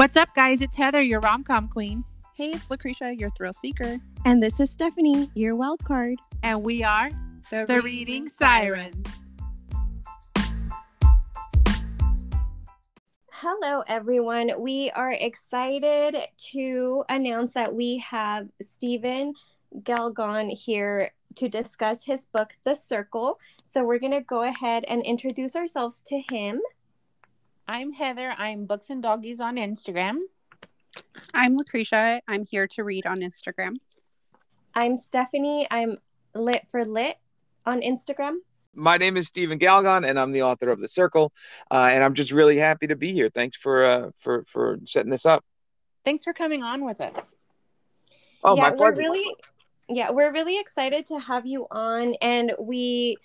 What's up, guys? It's Heather, your rom com queen. Hey, it's Lucretia, your thrill seeker. And this is Stephanie, your wild card. And we are The, the Reading Sirens. Hello, everyone. We are excited to announce that we have Stephen Galgon here to discuss his book, The Circle. So we're going to go ahead and introduce ourselves to him. I'm Heather. I'm Books and Doggies on Instagram. I'm Lucretia. I'm here to read on Instagram. I'm Stephanie. I'm lit for lit on Instagram. My name is Stephen Galgon, and I'm the author of The Circle. Uh, and I'm just really happy to be here. Thanks for uh, for for setting this up. Thanks for coming on with us. Oh, yeah, my we're pleasure. really yeah, we're really excited to have you on and we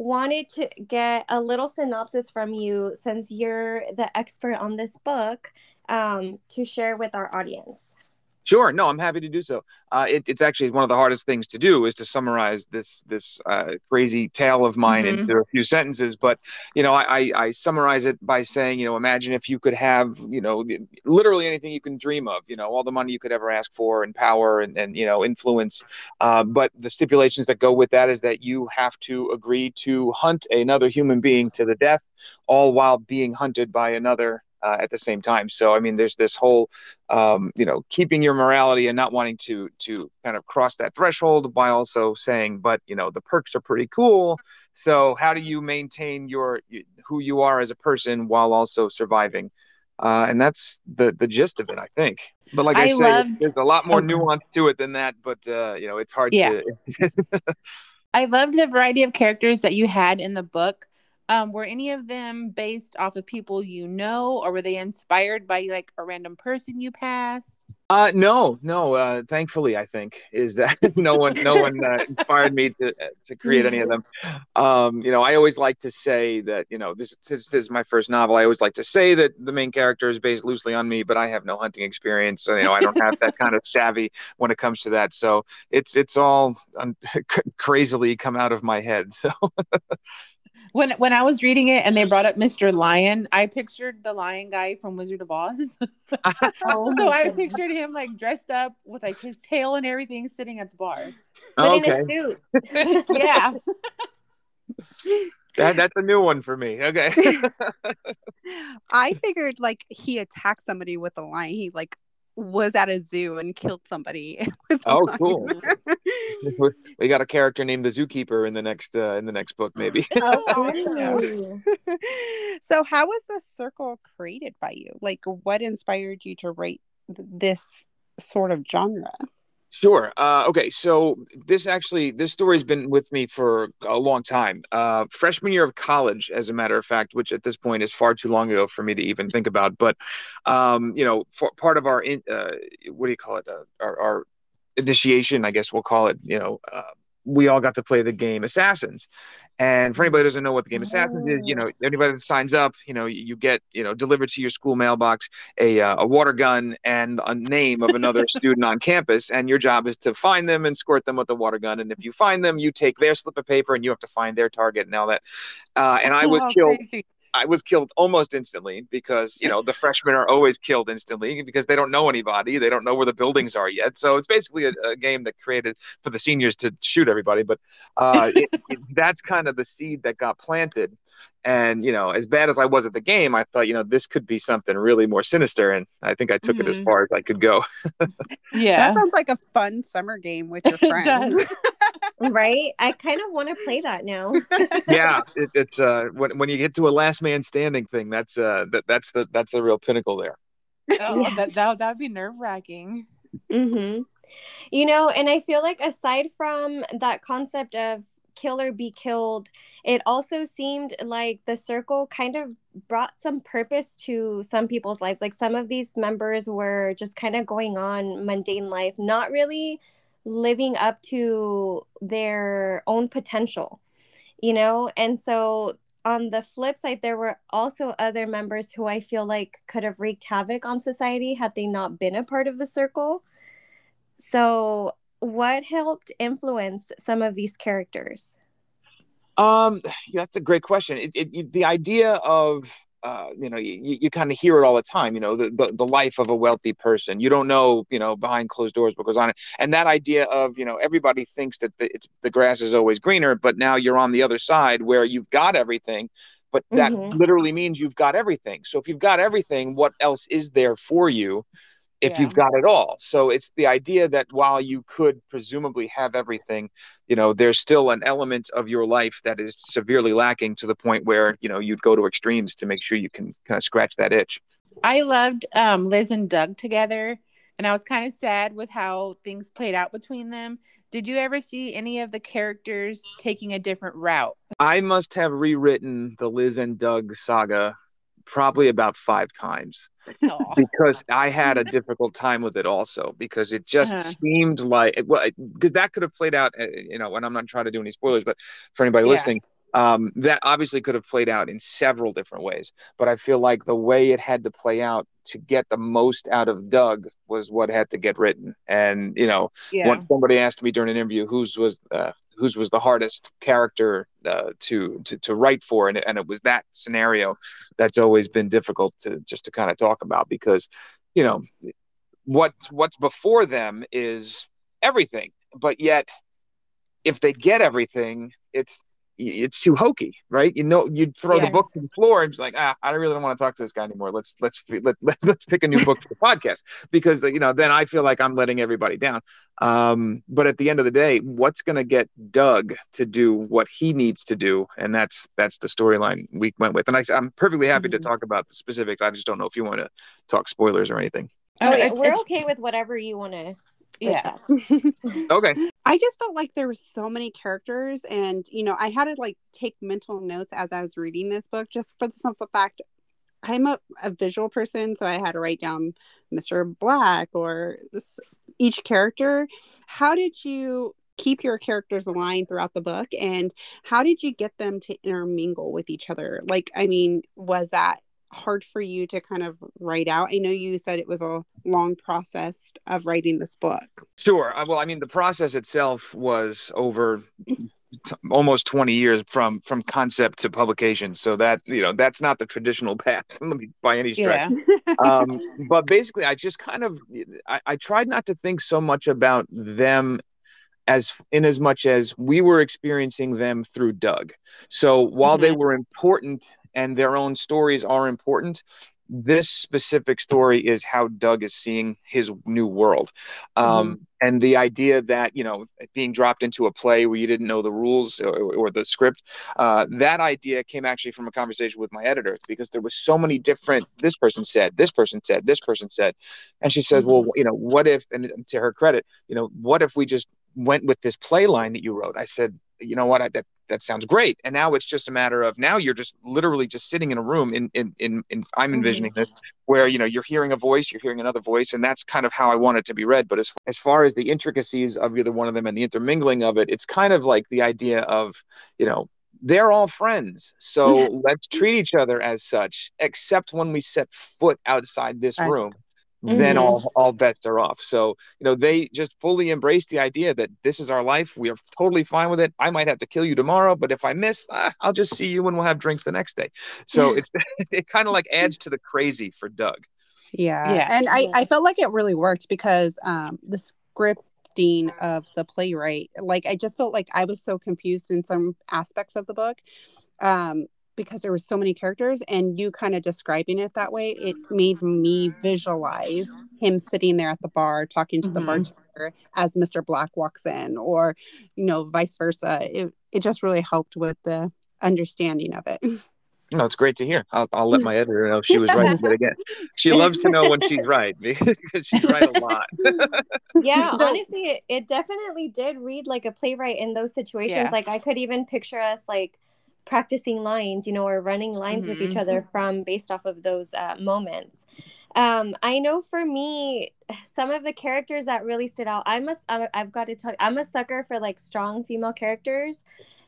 wanted to get a little synopsis from you since you're the expert on this book um, to share with our audience. Sure. No, I'm happy to do so. Uh, it, it's actually one of the hardest things to do is to summarize this this uh, crazy tale of mine Mhm. into a few sentences. But you know, I, I, I summarize it by saying, you know, imagine if you could have, you know, literally anything you can dream of. You know, all the money you could ever ask for, and power, and and you know, influence. Uh, but the stipulations that go with that is that you have to agree to hunt another human being to the death, all while being hunted by another. Uh, at the same time, so I mean, there's this whole um, you know, keeping your morality and not wanting to to kind of cross that threshold by also saying, but you know, the perks are pretty cool. So how do you maintain your who you are as a person while also surviving? Uh, and that's the the gist of it, I think. But like I, I say, loved- there's a lot more nuance to it than that. But uh, you know, it's hard Yeah. to. I loved the variety of characters that you had in the book. Um, were any of them based off of people you know, or were they inspired by like a random person you passed? Uh, no, no. Uh, thankfully, I think is that no one, no one uh, inspired me to to create any of them. Um, you know, I always like to say that you know this, this this is my first novel. I always like to say that the main character is based loosely on me, but I have no hunting experience. So, you know, I don't have that kind of savvy when it comes to that. So it's it's all crazily come out of my head. So When when I was reading it and they brought up Mr. Lion, I pictured the lion guy from Wizard of Oz. Oh so I pictured him like dressed up with like his tail and everything sitting at the bar. Oh, but okay, in a suit. Yeah. that, that's a new one for me. Okay. I figured like he attacked somebody with a lion. He like was at a zoo and killed somebody. with Oh, cool. we got a character named the zookeeper in the next uh, in the next book, maybe. Oh, so how was the circle created by you? Like what inspired you to write th- this sort of genre? Sure. Uh, okay. So this actually, this story's been with me for a long time. Uh, freshman year of college, as a matter of fact, which at this point is far too long ago for me to even think about. But, um, you know, for part of our, in, uh, what do you call it? Uh, our, our initiation, I guess we'll call it, you know, uh, we all got to play the game Assassins. And for anybody who doesn't know what the game Assassins is, you know, anybody that signs up, you know, you, get, you know, delivered to your school mailbox a, uh, a water gun and a name of another student on campus. And your job is to find them and squirt them with the water gun. And if you find them, you take their slip of paper and you have to find their target and all that. Uh, and I was Oh, killed. crazy. I was killed almost instantly because you know the freshmen are always killed instantly because they don't know anybody, they don't know where the buildings are yet. So it's basically a, a game that created for the seniors to shoot everybody. But uh, it, it, that's kind of the seed that got planted. And you know, as bad as I was at the game, I thought you know this could be something really more sinister, and I think I took it as Mhm. far as I could go. Yeah. That sounds like a fun summer game with your friends. Does. right? I kind of want to play that now. yeah, it, it's uh, when when you get to a last man standing thing, that's uh, that that's the that's the real pinnacle there. Oh, Yeah. that that that'd be nerve wracking. Mm-hmm. You know, and I feel like aside from that concept of kill or be killed, it also seemed like the circle kind of brought some purpose to some people's lives. Like some of these members were just kind of going on mundane life, not really living up to their own potential, you know? And so on the flip side, there were also other members who I feel like could have wreaked havoc on society had they not been a part of the circle. So, what helped influence some of these characters? Um, yeah, that's a great question. It, it, it- the idea of uh, you know, you, you kind of hear it all the time, you know, the, the, the life of a wealthy person. You don't know, you know, behind closed doors what goes on. And that idea of, you know, everybody thinks that the, it's the grass is always greener, but now you're on the other side where you've got everything, but that mm-hmm. literally means you've got everything. So if you've got everything, what else is there for you? If yeah. you've got it all. So it's the idea that while you could presumably have everything, you know, there's still an element of your life that is severely lacking to the point where, you know, you'd go to extremes to make sure you can kind of scratch that itch. I loved um, Liz and Doug together, and I was kind of sad with how things played out between them. Did you ever see any of the characters taking a different route? I must have rewritten the Liz and Doug saga probably about five times because I had a difficult time with it also because it just uh-huh. seemed like well because that could have played out uh, you know and I'm not trying to do any spoilers but for anybody yeah. listening um, that obviously could have played out in several different ways but I feel like the way it had to play out to get the most out of Doug was what had to get written and you know yeah. when somebody asked me during an interview whose was uh, whose was the hardest character uh, to, to to write for, and, and it was that scenario that's always been difficult to just to kind of talk about because, you know, what what's before them is everything, but yet if they get everything, it's it's too hokey, right? You know, you'd throw yeah. the book to the floor and it's like, ah, I really don't want to talk to this guy anymore. Let's let's let, let, let's pick a new book for the podcast because you know then I feel like I'm letting everybody down. Um, but at the end of the day, what's going to get Doug to do what he needs to do, and that's that's the storyline we went with. And I, am perfectly happy mm-hmm. to talk about the specifics. I just don't know if you want to talk spoilers or anything. Oh, yeah, we're okay with whatever you want to yeah. okay. I just felt like there were so many characters and you know i had to like take mental notes as i was reading this book just for the simple fact i'm a, a visual person so i had to write down mr black or this, each character. How did you keep your characters aligned throughout the book and how did you get them to intermingle with each other? Like i mean was that hard for you to kind of write out? I know you said it was a long process of writing this book. Sure. Uh, well, I mean, the process itself was over t- almost 20 years from from concept to publication. So that you know that's not the traditional path by any stretch. Yeah. um, but basically, I just kind of I, I tried not to think so much about them as in as much as we were experiencing them through Doug. So while mm-hmm. they were important and their own stories are important this specific story is how Doug is seeing his new world. Um, mm-hmm. And the idea that, you know, being dropped into a play where you didn't know the rules or, or the script, uh, that idea came actually from a conversation with my editor because there was so many different, this person said, this person said, this person said. And she says, well, mm-hmm. you know, what if, and to her credit, you know, what if we just went with this play line that you wrote? I said, you know what, I, that that sounds great. And now it's just a matter of now you're just literally just sitting in a room in in in, in I'm envisioning this where you know you're hearing a voice, you're hearing another voice, and that's kind of how I want it to be read. But as as far as the intricacies of either one of them and the intermingling of it, it's kind of like the idea of you know they're all friends. So let's treat each other as such, except when we set foot outside this room mm-hmm. then all all bets are off. So you know they just fully embrace the idea that this is our life. We are totally fine with it. I might have to kill you tomorrow, but if I miss, ah, I'll just see you and we'll have drinks the next day. So it's it kind of like adds to the crazy for Doug. Yeah, yeah, and I I felt like it really worked because um the script of the playwright like i just felt like i was so confused in some aspects of the book um because there were so many characters and you kind of describing it that way it made me visualize him sitting there at the bar talking to mm-hmm. the bartender as mr black walks in or you know vice versa it, it just really helped with the understanding of it no, it's great to hear. I'll, I'll let my editor know she was right But again. She loves to know when she's right because she's right a lot. yeah, honestly, it, it, definitely did read like a playwright in those situations. Yeah. Like I could even picture us like practicing lines, you know, or running lines mm-hmm. with each mm-hmm. other from based off of those uh, moments. Um, I know for me, some of the characters that really stood out. I'm a, I've got to tell you, I'm a sucker for like strong female characters,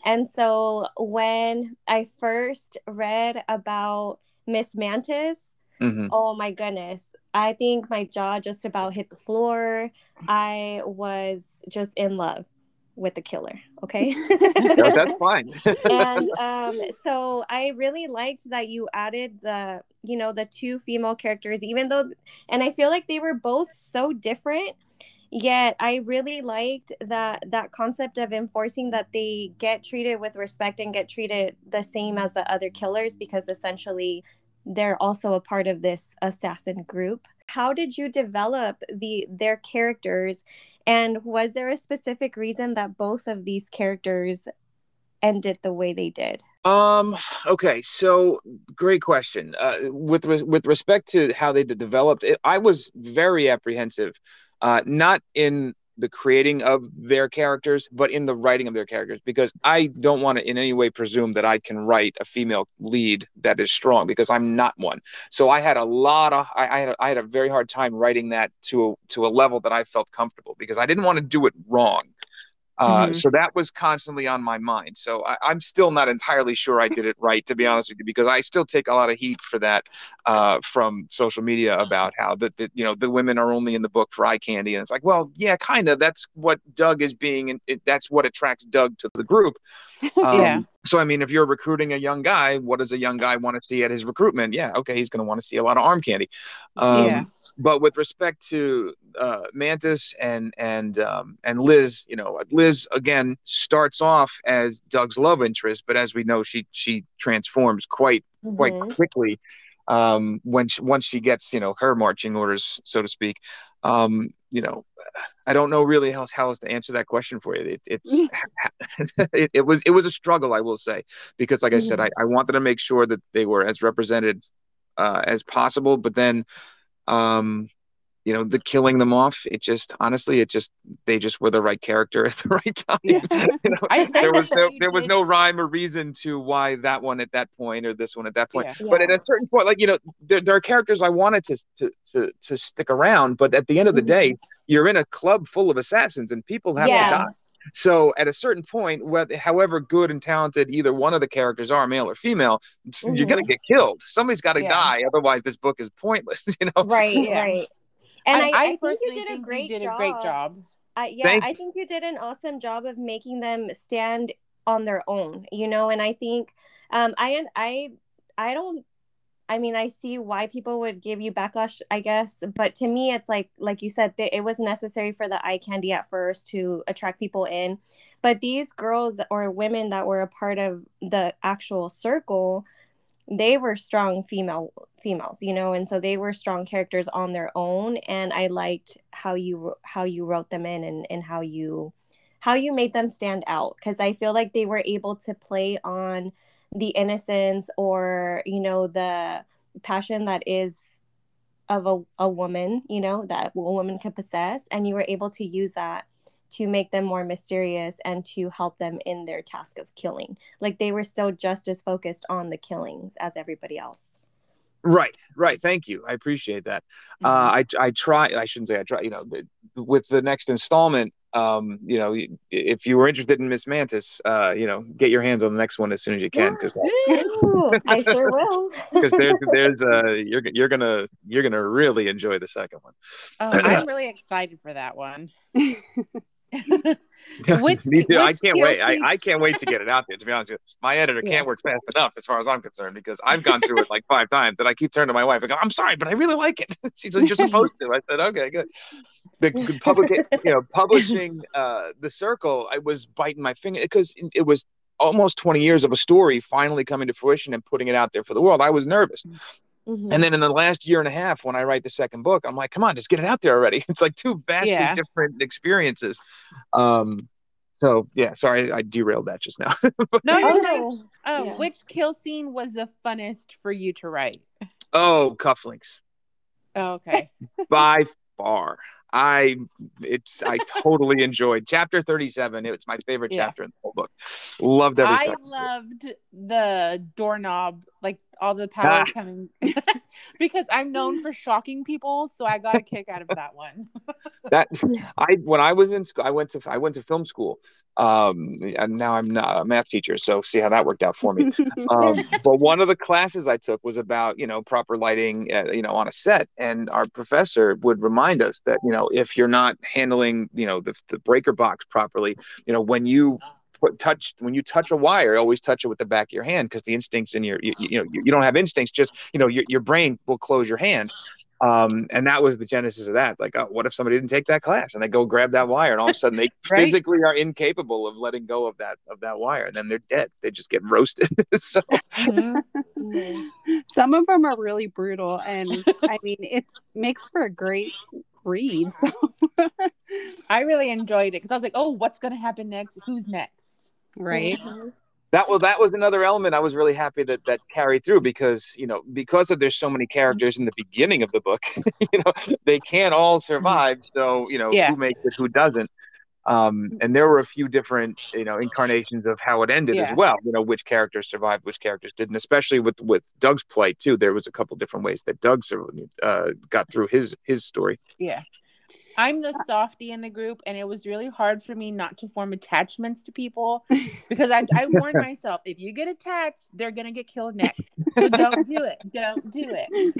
and so when I first read about Miss Mantis, mm-hmm. oh my goodness, I think my jaw just about hit the floor. I was just in love with the killer. Okay. No, that's fine. and um, so I really liked that you added the, you know, the two female characters, even though, and I feel like they were both so different. Yet I really liked that that concept of enforcing that they get treated with respect and get treated the same as the other killers because essentially they're also a part of this assassin group. How did you develop the their characters and was there a specific reason that both of these characters ended the way they did? Um. Okay. So, great question. Uh, with re- with respect to how they developed, it, I was very apprehensive, uh, not in the creating of their characters, but in the writing of their characters, because I don't want to in any way presume that I can write a female lead that is strong, because I'm not one. So I had a lot of I, I had a, I had a very hard time writing that to a, to a level that I felt comfortable because I didn't want to do it wrong. Uh, Mhm. So that was constantly on my mind. So I, I'm still not entirely sure I did it right, to be honest with you, because I still take a lot of heat for that uh, from social media about how that that, you know the women are only in the book for eye candy, and it's like, well, yeah, kind of. That's what Doug is being, and it, that's what attracts Doug to the group. Um, Yeah. So I mean, if you're recruiting a young guy, what does a young guy want to see at his recruitment? Yeah, okay, he's going to want to see a lot of arm candy. Um, Yeah. But with respect to uh, Mantis and and um, and Liz, you know, Liz again starts off as Doug's love interest, but as we know, she she transforms quite quite Mhm. quickly um, when she, once she gets you know her marching orders, so to speak. Um, you know, I don't know really how, how else to answer that question for you. It, it's it, it was it was a struggle, I will say, because like I said, I, I wanted to make sure that they were as represented uh, as possible, but then um you know the killing them off it just honestly it just they just were the right character at the right time Yeah. you know I- I there was no, you there was no rhyme or reason to why that one at that point or this one at that point Yeah. but at a certain point like you know there, there are characters i wanted to to to, to stick around but at the end of the Mhm. day you're in a club full of assassins and people have Yeah. to die so at a certain point whether however good and talented either one of the characters are male or female you're gonna Mhm. get killed somebody's got to Yeah. die otherwise this book is pointless you know Right, right. And I, I, think you personally did a think great you did job. a great job. I, yeah, Thank I think you did an awesome job of making them stand on their own, you know, and I think um I I I don't I mean, I see why people would give you backlash, I guess, but to me it's like like you said th- it was necessary for the eye candy at first to attract people in. But these girls or women that were a part of the actual circle, they were strong female females you know and so they were strong characters on their own and i liked how you how you wrote them in and, and how you how you made them stand out because i feel like they were able to play on the innocence or you know the passion that is of a, a woman you know that a woman can possess and you were able to use that to make them more mysterious and to help them in their task of killing like they were still just as focused on the killings as everybody else Right, right. Thank you. I appreciate that. Mm-hmm. Uh, I I try. I shouldn't say I try. You know, the, with the next installment, um, you know, if you were interested in Miss Mantis, uh, you know, get your hands on the next one as soon as you can, because Ooh, i sure will because there's there's uh you're you're gonna you're gonna really enjoy the second one. oh, I'm really excited for that one. Which- Me too. I can't wait. I, I can't wait to get it out there. To be honest with you, my editor can't work fast enough as far as I'm concerned because I've gone through it like five times, and I keep turning to my wife. I go, "I'm sorry, but I really like it." She's like, "You're supposed to." I said, "Okay, good." The the public, you know, publishing uh, the Circle, I was biting my finger because it was almost 20 years of a story finally coming to fruition and putting it out there for the world. I was nervous. Mhm. And then in the last year and a half, when I write the second book, I'm like, come on, just get it out there already. It's like two vastly Yeah. different experiences. Um, so yeah, sorry, I derailed that just now. No, Oh, no. Um, Yeah. Which kill scene was the funnest for you to write? oh, cufflinks Oh, okay. by far. I it's I totally enjoyed chapter 37. It's my favorite Yeah. chapter in the whole book. Loved every I loved the doorknob, like all the power Ah. coming. because I'm known for shocking people, so I got a kick out of that one. that I when I was in school, I went to I went to film school, um, and now I'm not a math teacher, so see how that worked out for me. um, but one of the classes I took was about you know proper lighting, uh, you know, on a set, and our professor would remind us that you know if you're not handling you know the the breaker box properly, you know when you put touch when you touch a wire always touch it with the back of your hand because the instincts in your you, you know you, you, don't have instincts just you know your, your brain will close your hand um, and that was the genesis of that. Like oh, what if somebody didn't take that class? And they go grab that wire and all of a sudden they right? physically are incapable of letting go of that of that wire and then they're dead. They just get roasted. So mm-hmm. some of them are really brutal and i mean it makes for a great read so. I really enjoyed it because i was like oh what's going to happen next? Who's next? Right. Mm-hmm. That well that was another element i was really happy that that carried through because you know because of there's so many characters in the beginning of the book you know they can't all survive. So you know yeah. who makes it who doesn't? Um, and there were a few different you know incarnations of how it ended yeah. as well you know which characters survived which characters didn't especially with with doug's plight too. There was a couple different ways that doug uh, got through his his story. Yeah I'm the softy in the group, and it was really hard for me not to form attachments to people because I, I warned myself if you get attached, they're gonna get killed next. So don't do it. Don't do it.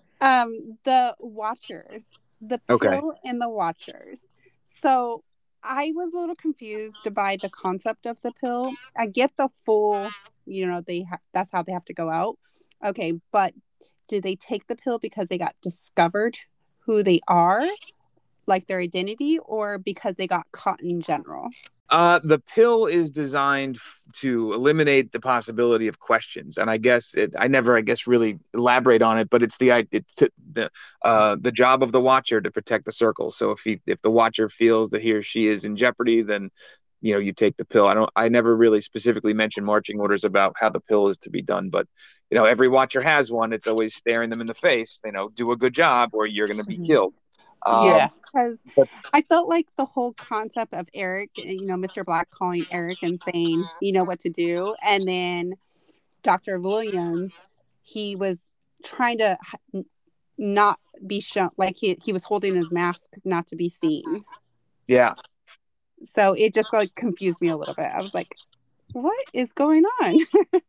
um, the Watchers, the pill okay. and the Watchers. So I was a little confused by the concept of the pill. I get the full, you know, they have that's how they have to go out. Okay, but did they take the pill because they got discovered who they are, like their identity, or because they got caught in general? Uh, the pill is designed to eliminate the possibility of questions, and I guess it, I never, I guess, really elaborate on it. But it's the it's the uh, the job of the watcher to protect the circle. So if he if the watcher feels that he or she is in jeopardy, then you know you take the pill. I don't. I never really specifically mentioned marching orders about how the pill is to be done, but you know every watcher has one it's always staring them in the face you know do a good job or you're going to be mm-hmm. killed um, yeah because but, i felt like the whole concept of eric you know mr black calling eric and saying you know what to do and then dr williams he was trying to not be shown like he, he was holding his mask not to be seen yeah so it just like confused me a little bit. I was like what is going on?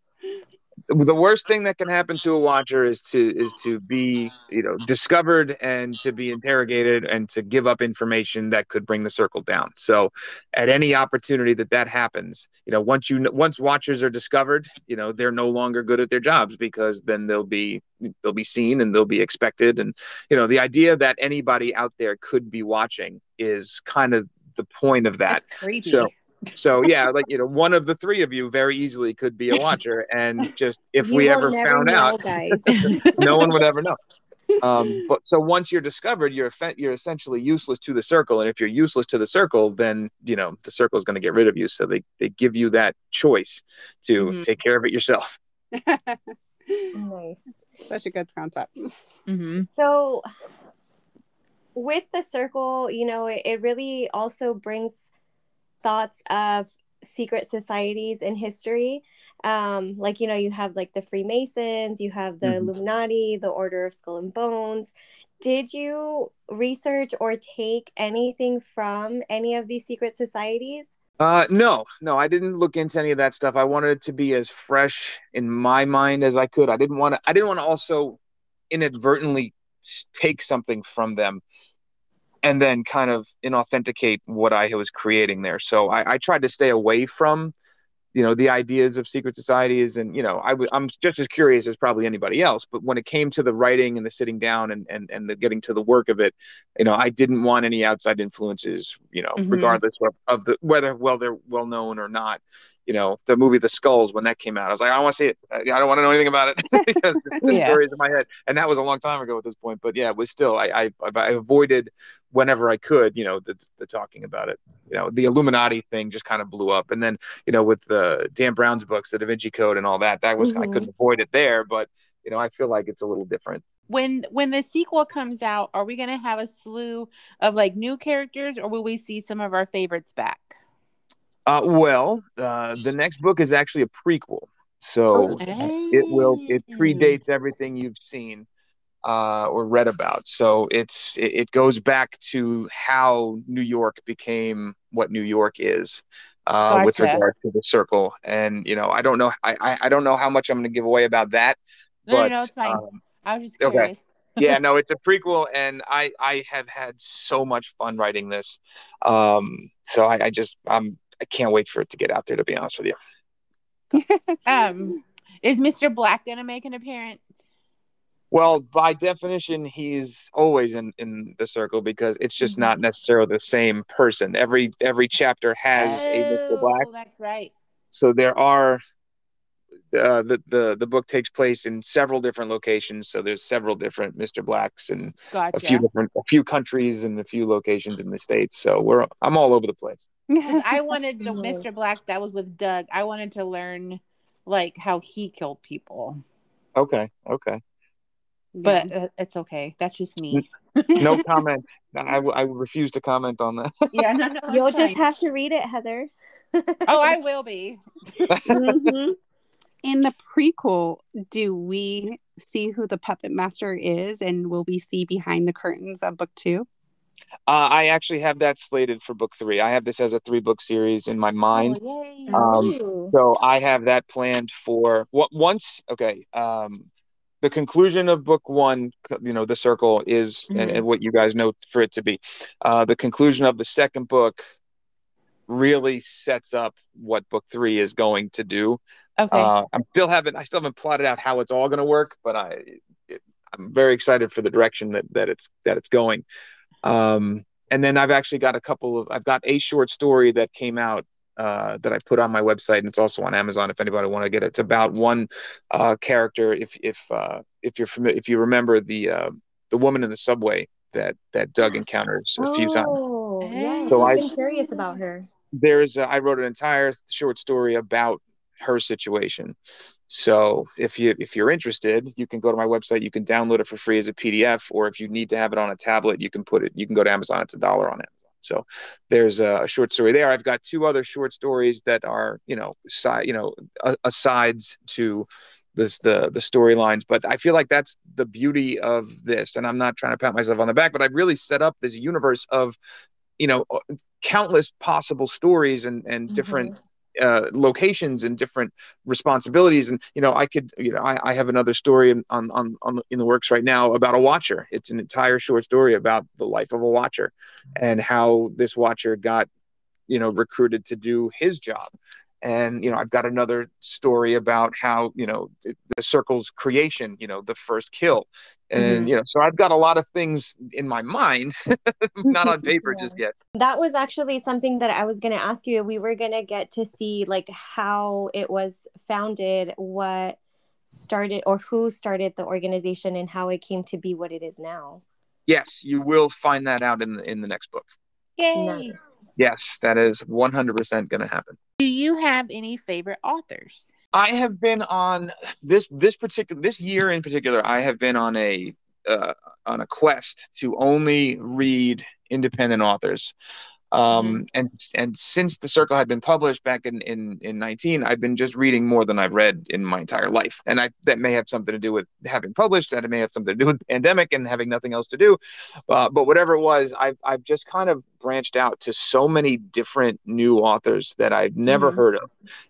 The worst thing that can happen to a watcher is to is to be you know discovered and to be interrogated and to give up information that could bring the circle down. So at any opportunity that that happens you know once you once watchers are discovered you know they're no longer good at their jobs because then they'll be they'll be seen and they'll be expected. And you know the idea that anybody out there could be watching is kind of the point of that. That's creepy. so so yeah like you know one of the three of you very easily could be a watcher and just if you we ever found know, out no one would ever know. Um, but so once you're discovered you're you're essentially useless to the circle and if you're useless to the circle then you know the circle is going to get rid of you. So they they give you that choice to mm-hmm. take care of it yourself. Nice. Such a good concept. Mm-hmm. so with the circle you know it, it really also brings thoughts of secret societies in history. Um like you know you have like the freemasons you have the mm-hmm. illuminati the order of skull and bones. Did you research or take anything from any of these secret societies? Uh no no i didn't look into any of that stuff. I wanted it to be as fresh in my mind as i could. I didn't want to i didn't want to also inadvertently take something from them and then kind of inauthenticate what I was creating there. So I, I, tried to stay away from, you know, the ideas of secret societies, and you know, I w- I'm just as curious as probably anybody else. But when it came to the writing and the sitting down and and and the getting to the work of it, you know, I didn't want any outside influences, you know, mm-hmm. regardless of, of the whether well they're well known or not you know, the movie The Skulls when that came out. I was like, I want to see it. I don't want to know anything about it because the yeah. story is in my head. And that was a long time ago at this point. But yeah, it was still, I, I, I avoided whenever I could, you know, the, the talking about it. You know, the Illuminati thing just kind of blew up. And then, you know, with the Dan Brown's books, the Da Vinci Code and all that, that was, mm-hmm. I couldn't avoid it there. But, you know, I feel like it's a little different when when the sequel comes out are we going to have a slew of like new characters or will we see some of our favorites back uh, well, uh, the next book is actually a prequel. So Okay. it will it predates everything you've seen uh, or read about. So it's it, it goes back to how New York became what New York is. Uh, with regard to the circle, and you know, I don't know, I I, I don't know how much I'm going to give away about that, No, no, but no, it's fine. um, I was just okay. curious. yeah, no, it's a prequel, and I I have had so much fun writing this. Um, so I, I just I'm I can't wait for it to get out there. To be honest with you. Um, is Mr. Black gonna make an appearance? Well, by definition, he's always in in the circle because it's just not necessarily the same person. Every every chapter has a Mr. Black, Oh, that's right. so there are. Uh, the the the book takes place in several different locations, so there's several different Mr. Blacks and Gotcha. a few different a few countries and a few locations in the states. So we're I'm all over the place. 'Cause I wanted the Mr. Black that was with Doug. I wanted to learn like how he killed people, Okay, okay. but uh, it's okay. That's just me. No comment. I, I refuse to comment on that. yeah, no, no. You'll just have to read it, Heather. Oh, I will be. Mhm. in the prequel, do we see who the puppet master is, and will we see behind the curtains of book two? Uh, I actually have that slated for book three. I have this as a three book series in my mind. Oh. Um, So I have that planned for what once. Okay. Um, the conclusion of book one, you know, the circle is, and, Mhm. and what you guys know for it to be. Uh, the conclusion of the second book really sets up what book three is going to do. okay. Uh, I'm still haven't I still haven't plotted out how it's all going to work, but I it, I'm very excited for the direction that that it's that it's going. Um, and then I've actually got a couple of I've got a short story that came out uh, that I put on my website, and it's also on Amazon if anybody want to get it. It's about one uh, character. If if uh, if you're familiar, if you remember the uh, the woman in the subway that that Doug encounters a few times. Oh, yes. So I've I- been curious about her. there's a, I wrote an entire short story about her situation. So if you if you're interested, you can go to my website. You can download it for free as a PDF, or if you need to have it on a tablet, you can put it. You can go to Amazon. It's a dollar on Amazon. So there's a, short story there. I've got two other short stories that are you know side you know asides to this the the storylines. But I feel like that's the beauty of this. And I'm not trying to pat myself on the back, but I've really set up this universe of you know countless possible stories and and different mm-hmm. Uh, locations and different responsibilities. And you know i could you know i, I have another story in, on, on on in the works right now about a watcher. It's an entire short story about the life of a watcher and how this watcher got you know recruited to do his job. And you know i've got another story about how you know the, the circle's creation you know the first kill and Mhm. you know so i've got a lot of things in my mind not on paper just yet That was actually something that I was going to ask you. We were going to get to see like how it was founded, what started or who started the organization and how it came to be what it is now. yes you will find that out in the in the next book Yay. Nice. yes that is 100% going to happen Do you have any favorite authors? I have been on this this particular this year in particular. I have been on a uh, on a quest to only read independent authors. Um, and and since the circle had been published back in, in in 19 i've been just reading more than i've read in my entire life. And i that may have something to do with having published that it may have something to do with the pandemic and having nothing else to do. Uh, but whatever it was i've i've just kind of branched out to so many different new authors that i've never Mhm. heard of.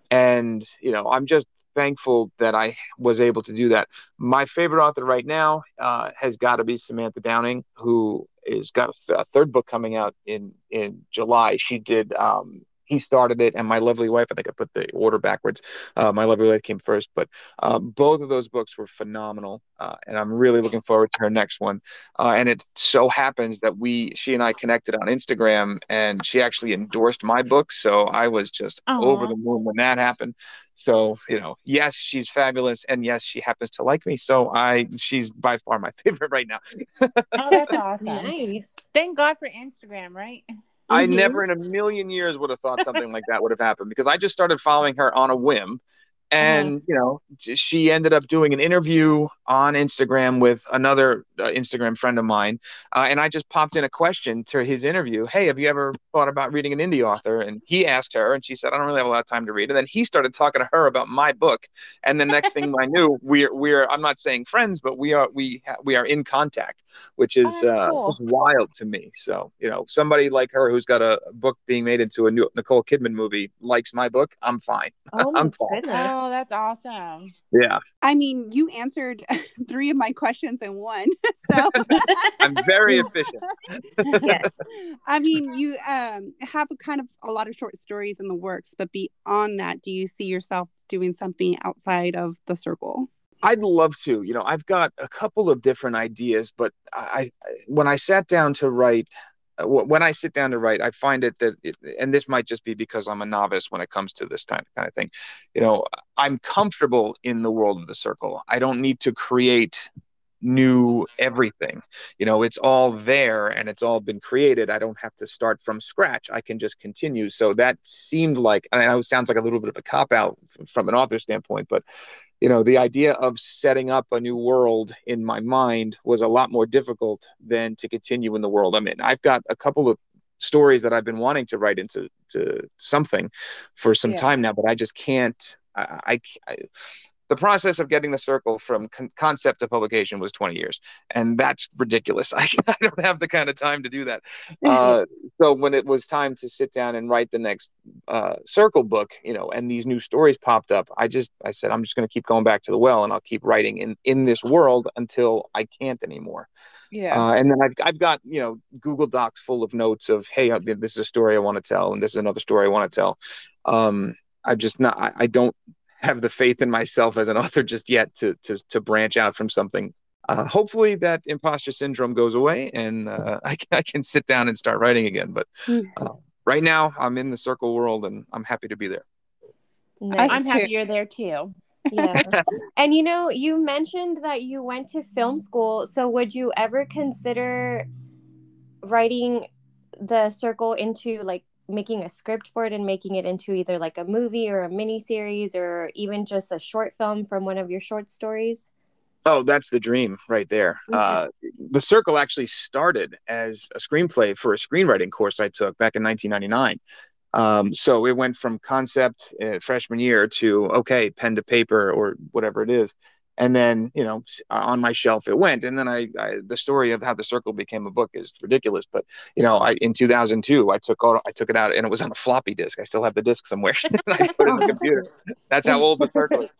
And you know i'm just thankful that i was able to do that. My favorite author right now uh, has got to be samantha downing who is got a, th- a third book coming out in in july. She did um he started it and my lovely wife i think i put the order backwards uh, my lovely wife came first but um, both of those books were phenomenal uh, and i'm really looking forward to her next one uh, and it so happens that we she and i connected on instagram and she actually endorsed my book so i was just Aw. over the moon when that happened so you know yes she's fabulous and yes she happens to like me so i she's by far my favorite right now Oh, that's awesome. Nice. Thank God for Instagram, right? I Mhm. never in a million years would have thought something like that would have happened because I just started following her on a whim. And you know she ended up doing an interview on instagram with another uh, instagram friend of mine uh, and i just popped in a question to his interview hey have you ever thought about reading an indie author? And he asked her and she said i don't really have a lot of time to read. And then he started talking to her about my book and the next thing i knew we're we're i'm not saying friends but we are we ha- we are in contact which is Oh, uh cool. wild to me. So you know somebody like her who's got a book being made into a new nicole kidman movie likes my book i'm fine. Oh I'm fine. Goodness. Oh, that's awesome. yeah I mean, you answered three of my questions in one. So, i'm very efficient Yes. I mean, you um, have a kind of a lot of short stories in the works, but beyond that, do you see yourself doing something outside of the circle? I'd love to. You know, I've got a couple of different ideas, but I, I when I sat down to write, wh- Uh, when I sit down to write, I find it that, it, and this might just be because I'm a novice when it comes to this kind kind of thing. You know, I'm comfortable in the world of the circle. I don't need to create new everything. You know, it's all there and it's all been created. I don't have to start from scratch. I can just continue. So that seemed like, I know it sounds like a little bit of a cop out from an author standpoint, but you know the idea of setting up a new world in my mind was a lot more difficult than to continue in the world i'm in i've got a couple of stories that i've been wanting to write into to something for some Yeah. time now but i just can't i, I, I the process of getting the circle from con- concept to publication was 20 years and that's ridiculous. I, I don't have the kind of time to do that. Uh, so when it was time to sit down and write the next uh, circle book you know and these new stories popped up i just i said i'm just going to keep going back to the well and i'll keep writing in in this world until i can't anymore. Yeah. uh, and then I've, I've got you know google docs full of notes of hey uh, this is a story i want to tell and this is another story i want to tell. Um, i'm just not I, I don't have the faith in myself as an author just yet to to, to branch out from something uh, hopefully that imposter syndrome goes away and uh, I, can, I can sit down and start writing again but Hmm. uh, right now i'm in the circle world and i'm happy to be there Nice. I'm happy you're there too. yeah. And you know, you mentioned that you went to film school. So would you ever consider writing the circle into like making a script for it and making it into either like a movie or a mini series or even just a short film from one of your short stories? Oh, that's the dream right there. Mhm. Uh, the Circle actually started as a screenplay for a screenwriting course I took back in 1999. Um, so it went from concept uh, freshman year to okay, pen to paper or whatever it is, and then you know on my shelf it went. And then I, I the story of how the Circle became a book is ridiculous, but you know I in 2002 I took all, I took it out and it was on a floppy disk. I still have the disk somewhere. I put it in the computer. That's how old the Circle is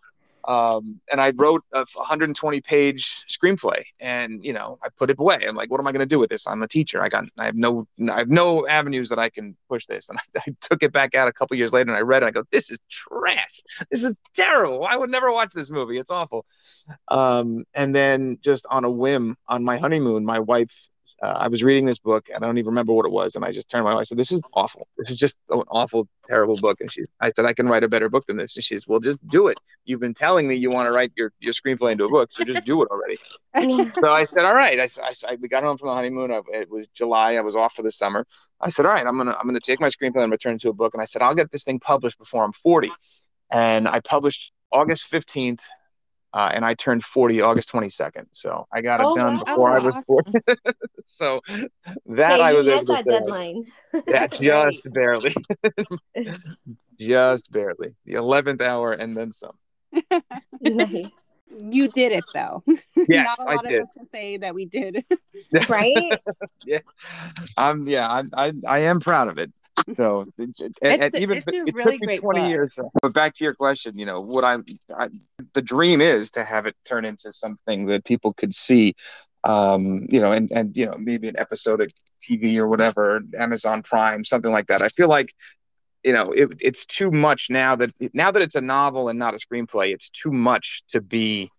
um, and I wrote a 120 page screenplay, and you know I put it away. I'm like, what am I going to do with this? I'm a teacher. I got I have no I have no avenues that I can push this. And I, I took it back out a couple years later, and I read it. I go, this is trash. This is terrible. I would never watch this movie. It's awful. Um, and then just on a whim, on my honeymoon, my wife. Uh, I was reading this book, and I don't even remember what it was. And I just turned my wife. I said, "This is awful. This is just an awful, terrible book." And she, I said, "I can write a better book than this." And she's, "Well, just do it. You've been telling me you want to write your, your screenplay into a book, so just do it already." so I said, "All right." I, I I- we got home from the honeymoon. I, it was July. I was off for the summer. I said, "All right, I'm gonna I'm gonna take my screenplay and I'm gonna turn it into a book." And I said, "I'll get this thing published before I'm 40." And I published August 15th, uh, and I turned 40 August 22nd. So I got it Oh, done wow. before I was Awesome. 40. so that Hey, I was able to that say, deadline. That's just barely, just barely. The 11th hour and then some. nice. You did it though. Yes, Not a I lot did. of us can say that we did. Right? Yeah. I'm yeah, I, I I am proud of it. So and, and even it's it really took me great 20 book. years. But back to your question, you know, what I'm I, the dream is to have it turn into something that people could see. Um, you know, and and you know, maybe an episode of TV or whatever, Amazon Prime, something like that. I feel like you know, it, it's too much now that now that it's a novel and not a screenplay, it's too much to be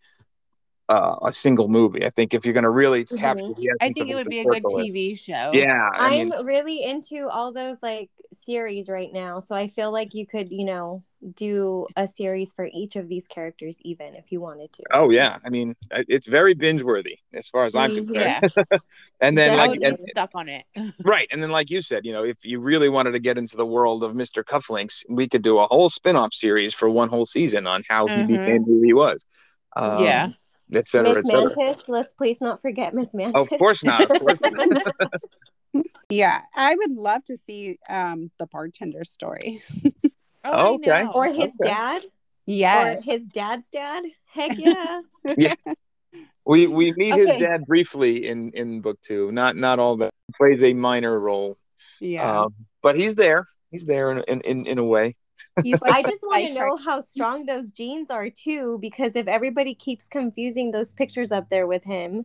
uh, a single movie. I think if you're going to really capture, Mhm. the I think of it would be a good circle is- TV show. Yeah, I I'm mean, really into all those like series right now. So I feel like you could, you know, do a series for each of these characters, even if you wanted to. oh yeah, I mean, it's very binge worthy as far as I'm Mhm. concerned. Yeah, and then I like would and, stuck on it. right, and then like you said, you know, if you really wanted to get into the world of Mr. Cufflinks, we could do a whole spin-off series for one whole season on how he Mhm. became who he was. Um, Yeah. Et cetera, et Miss cetera. Mantis, let's please not forget Miss Mantis. Of course not. Of course not. Yeah, I would love to see um the bartender story. Oh, Okay. I know. or his Okay. dad. Yes. Or his dad's dad. Heck yeah. yeah. We we meet his dad briefly in in book two. Not not all that. Plays a minor role, Yeah. um, but he's there. He's there in in in, in a way. He's like I just want to know how strong those genes are too, because if everybody keeps confusing those pictures up there with him,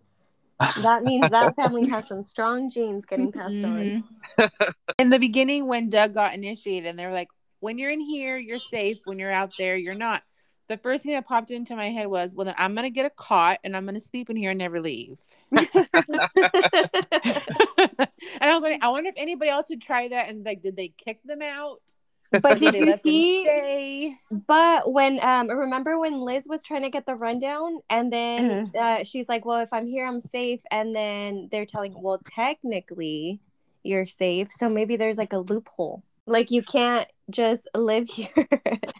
that means that family has some strong genes getting passed on. Mhm. In the beginning, when Doug got initiated, and they were like, "When you're in here, you're safe. When you're out there, you're not." The first thing that popped into my head was, "Well, then I'm gonna get a cot and I'm gonna sleep in here and never leave." and I'm going. I wonder if anybody else would try that and like, did they kick them out? But did you see? stay? But when um remember when Liz was trying to get the rundown and then Mm-hmm. uh, she's like, "Well, if I'm here, I'm safe," and then they're telling, "Well, technically, you're safe, so maybe there's like a loophole, like you can't just live here."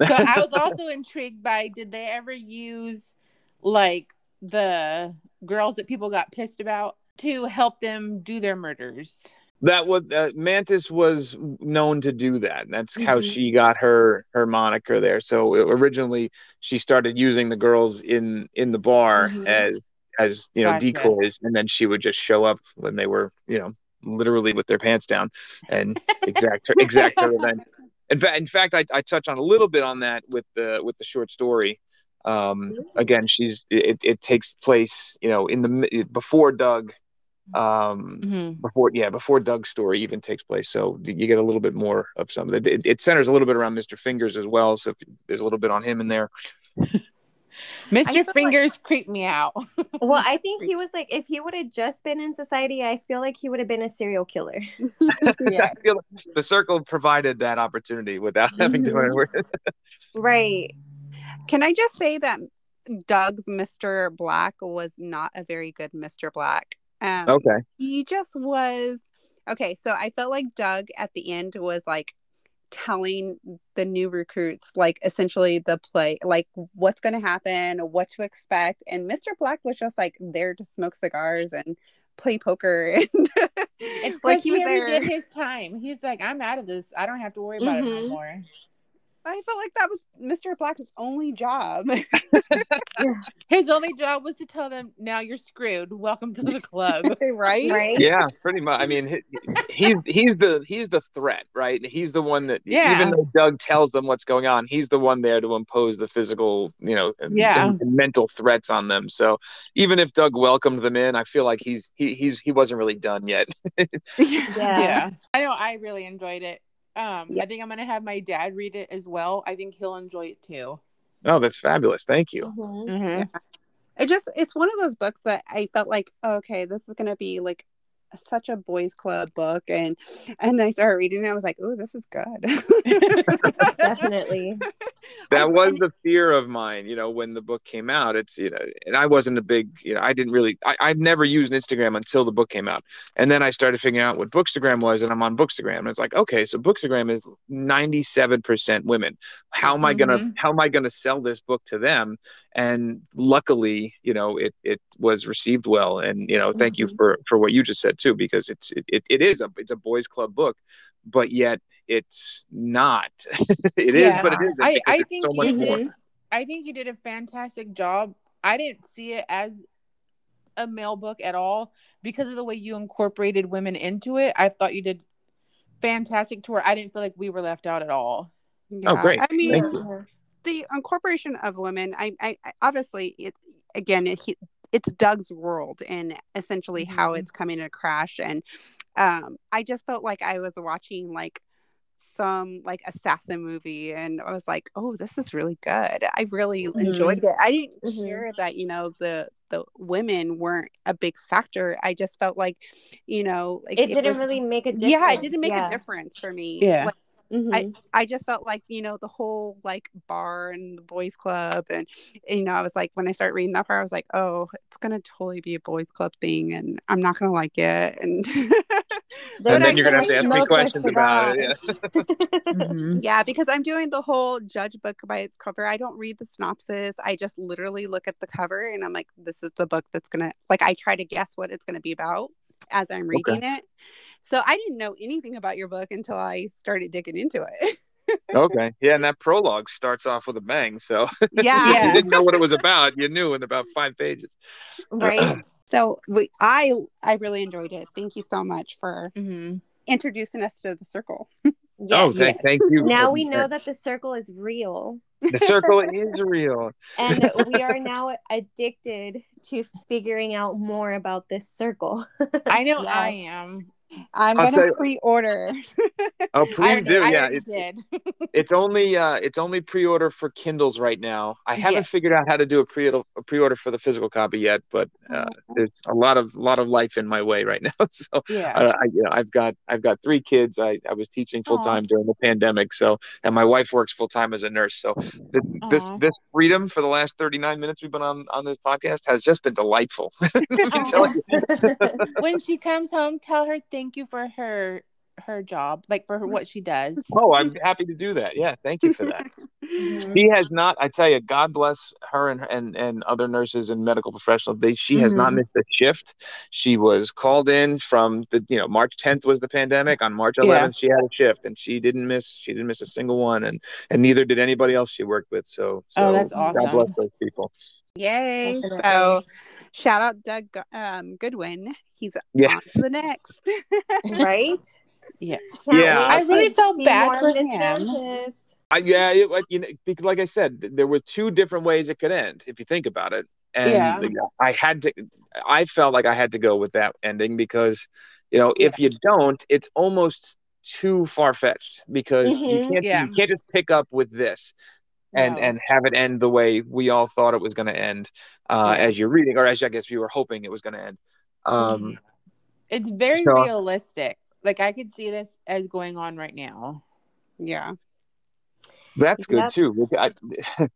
So I was also intrigued by did they ever use like the girls that people got pissed about to help them do their murders? That was uh, Mantis was known to do that. That's how Mhm. she got her her moniker there. So uh, originally she started using the girls in in the bar Mhm. as as you know Gotcha. decoys, and then she would just show up when they were you know literally with their pants down and exact her exact her revenge. In fact, in fact, I, I touch on a little bit on that with the with the short story. Um, again, she's it, it takes place you know in the before Doug, um, Mm-hmm. before yeah before Doug's story even takes place. So you get a little bit more of some. It, it, it centers a little bit around Mister Fingers as well. So if, there's a little bit on him in there. Mr. feel like- Fingers creeped me out. well, I think he was like, if he would have just been in society, I feel like he would have been a serial killer. yeah. I feel like the circle provided that opportunity without having to. Right. Can I just say that Doug's Mr. Black was not a very good Mr. Black. Um, okay. He just was okay. So I felt like Doug at the end was like telling the new recruits, like essentially the play, like what's going to happen, what to expect. And Mr. Black was just like there to smoke cigars and play poker. And It's like like he he was already there. did his time. He's like, I'm out of this. I don't have to worry about it Mhm. No more. I felt like that was Mr. Black's only job. His only job was to tell them, now you're screwed. Welcome to the club. right? Right. Yeah, pretty much. I mean, he, he's he's the he's the threat, right? He's the one that Yeah. even though Doug tells them what's going on, he's the one there to impose the physical, you know, Yeah. and- and mental threats on them. So even if Doug welcomed them in, I feel like he's he he's he wasn't really done yet. Yeah. yeah. I know I really enjoyed it. Um, Yeah. I think I'm gonna have my dad read it as well. I think he'll enjoy it too. Oh, that's fabulous! Thank you. Mhm. Mm-hmm. it just it's one of those books that I felt like okay this is gonna be like such a boys club book and and I started reading it I was like oh this is good Definitely. That was and- the fear of mine, you know, when the book came out. It's you know, and I wasn't a big, you know, I didn't really, I, I've never used Instagram until the book came out, and then I started figuring out what Bookstagram was, and I'm on Bookstagram, and it's like, okay, so Bookstagram is 97% women. How am I gonna, Mhm. how am I gonna sell this book to them? And luckily, you know, it it was received well, and you know, thank you Mhm. for for what you just said too, because it's it, it, it is a it's a boys club book, but yet it's not. It is, Yeah. but it isn't. I, I think so much you more. did. I think you did a fantastic job. I didn't see it as a male book at all because of the way you incorporated women into it. I thought you did fantastic to where I didn't feel like we were left out at all. Yeah. Oh, great. I mean Thank Yeah. The incorporation of women I, I, I obviously it again it, he, it's doug's world and essentially how Mhm. it's coming to crash and um i just felt like i was watching like some like assassin movie and I was like, "Oh, this is really good." I really Mm-hmm. enjoyed it. I didn't Mhm. care that, you know, the the women weren't a big factor. I just felt like, you know, like it didn't was- really make a difference. Yeah, it didn't make Yeah. a difference for me. Yeah. Like, Mhm. I just felt like you know the whole like bar and the boys club and, and, you know I was like when I started reading that part I was like oh it's gonna totally be a boys club thing and I'm not gonna like it and They're And then like, you're gonna have to ask me questions about it. cigars." Mhm. yeah because I'm doing the whole judge book by its cover I don't read the synopsis I just literally look at the cover and I'm like this is the book that's gonna like I try to guess what it's gonna be about as I'm reading it so I didn't know anything about your book until I started digging into it okay. Yeah, and that prologue starts off with a bang. So yeah Yeah. you didn't know what it was about. You knew in about five pages. right? So we, I I really enjoyed it. Thank you so much for Mhm. introducing us to the circle. Oh, Yes. thank, thank you. Now we know that the circle is real. The circle is real. And we are now addicted to figuring out more about this circle. I know Yeah. I am. I'm I'll gonna pre-order. Oh, please do. I Yeah, it's, did. it's only uh, it's only pre-order for Kindles right now. I haven't Yes. figured out how to do a pre-order a pre-order for the physical copy yet, but uh, there's a lot of lot of life in my way right now. So yeah. uh, I, you know, I've got I've got three kids. I, I was teaching full time during the pandemic, so and my wife works full time as a nurse. So th- this this freedom for the last 39 minutes we've been on on this podcast has just been delightful. Let me tell you. when she comes home, tell her thank you for her her job, like for her, what she does. Oh, I'm happy to do that. Yeah, thank you for that. Mhm. She has not. I tell you, God bless her and and, and other nurses and medical professionals. They, she has not Mhm. missed a shift. She was called in from the you know March 10th was the pandemic. On March 11th, Yeah. she had a shift, and she didn't miss. She didn't miss a single one, and and neither did anybody else she worked with. So, so Oh, that's awesome. God bless those people. Yay! Definitely. So shout out Doug um, Goodwin. He's Yeah. on to the next. right? Yes. Can't Yeah. I really to felt bad for him. I, yeah, it, like, you know, because like I said, there were two different ways it could end if you think about it. And Yeah. I had to, I felt like I had to go with that ending because, you know, if you don't, it's almost too far fetched because you Mhm. can't Yeah. you can't just pick up with this and No. and have it end the way we all thought it was going to end uh, Yeah. as you're reading, or as I guess you were hoping it was going to end. Um, It's very So- realistic. Like I could see this as going on right now. yeah. That's good That's- too. I,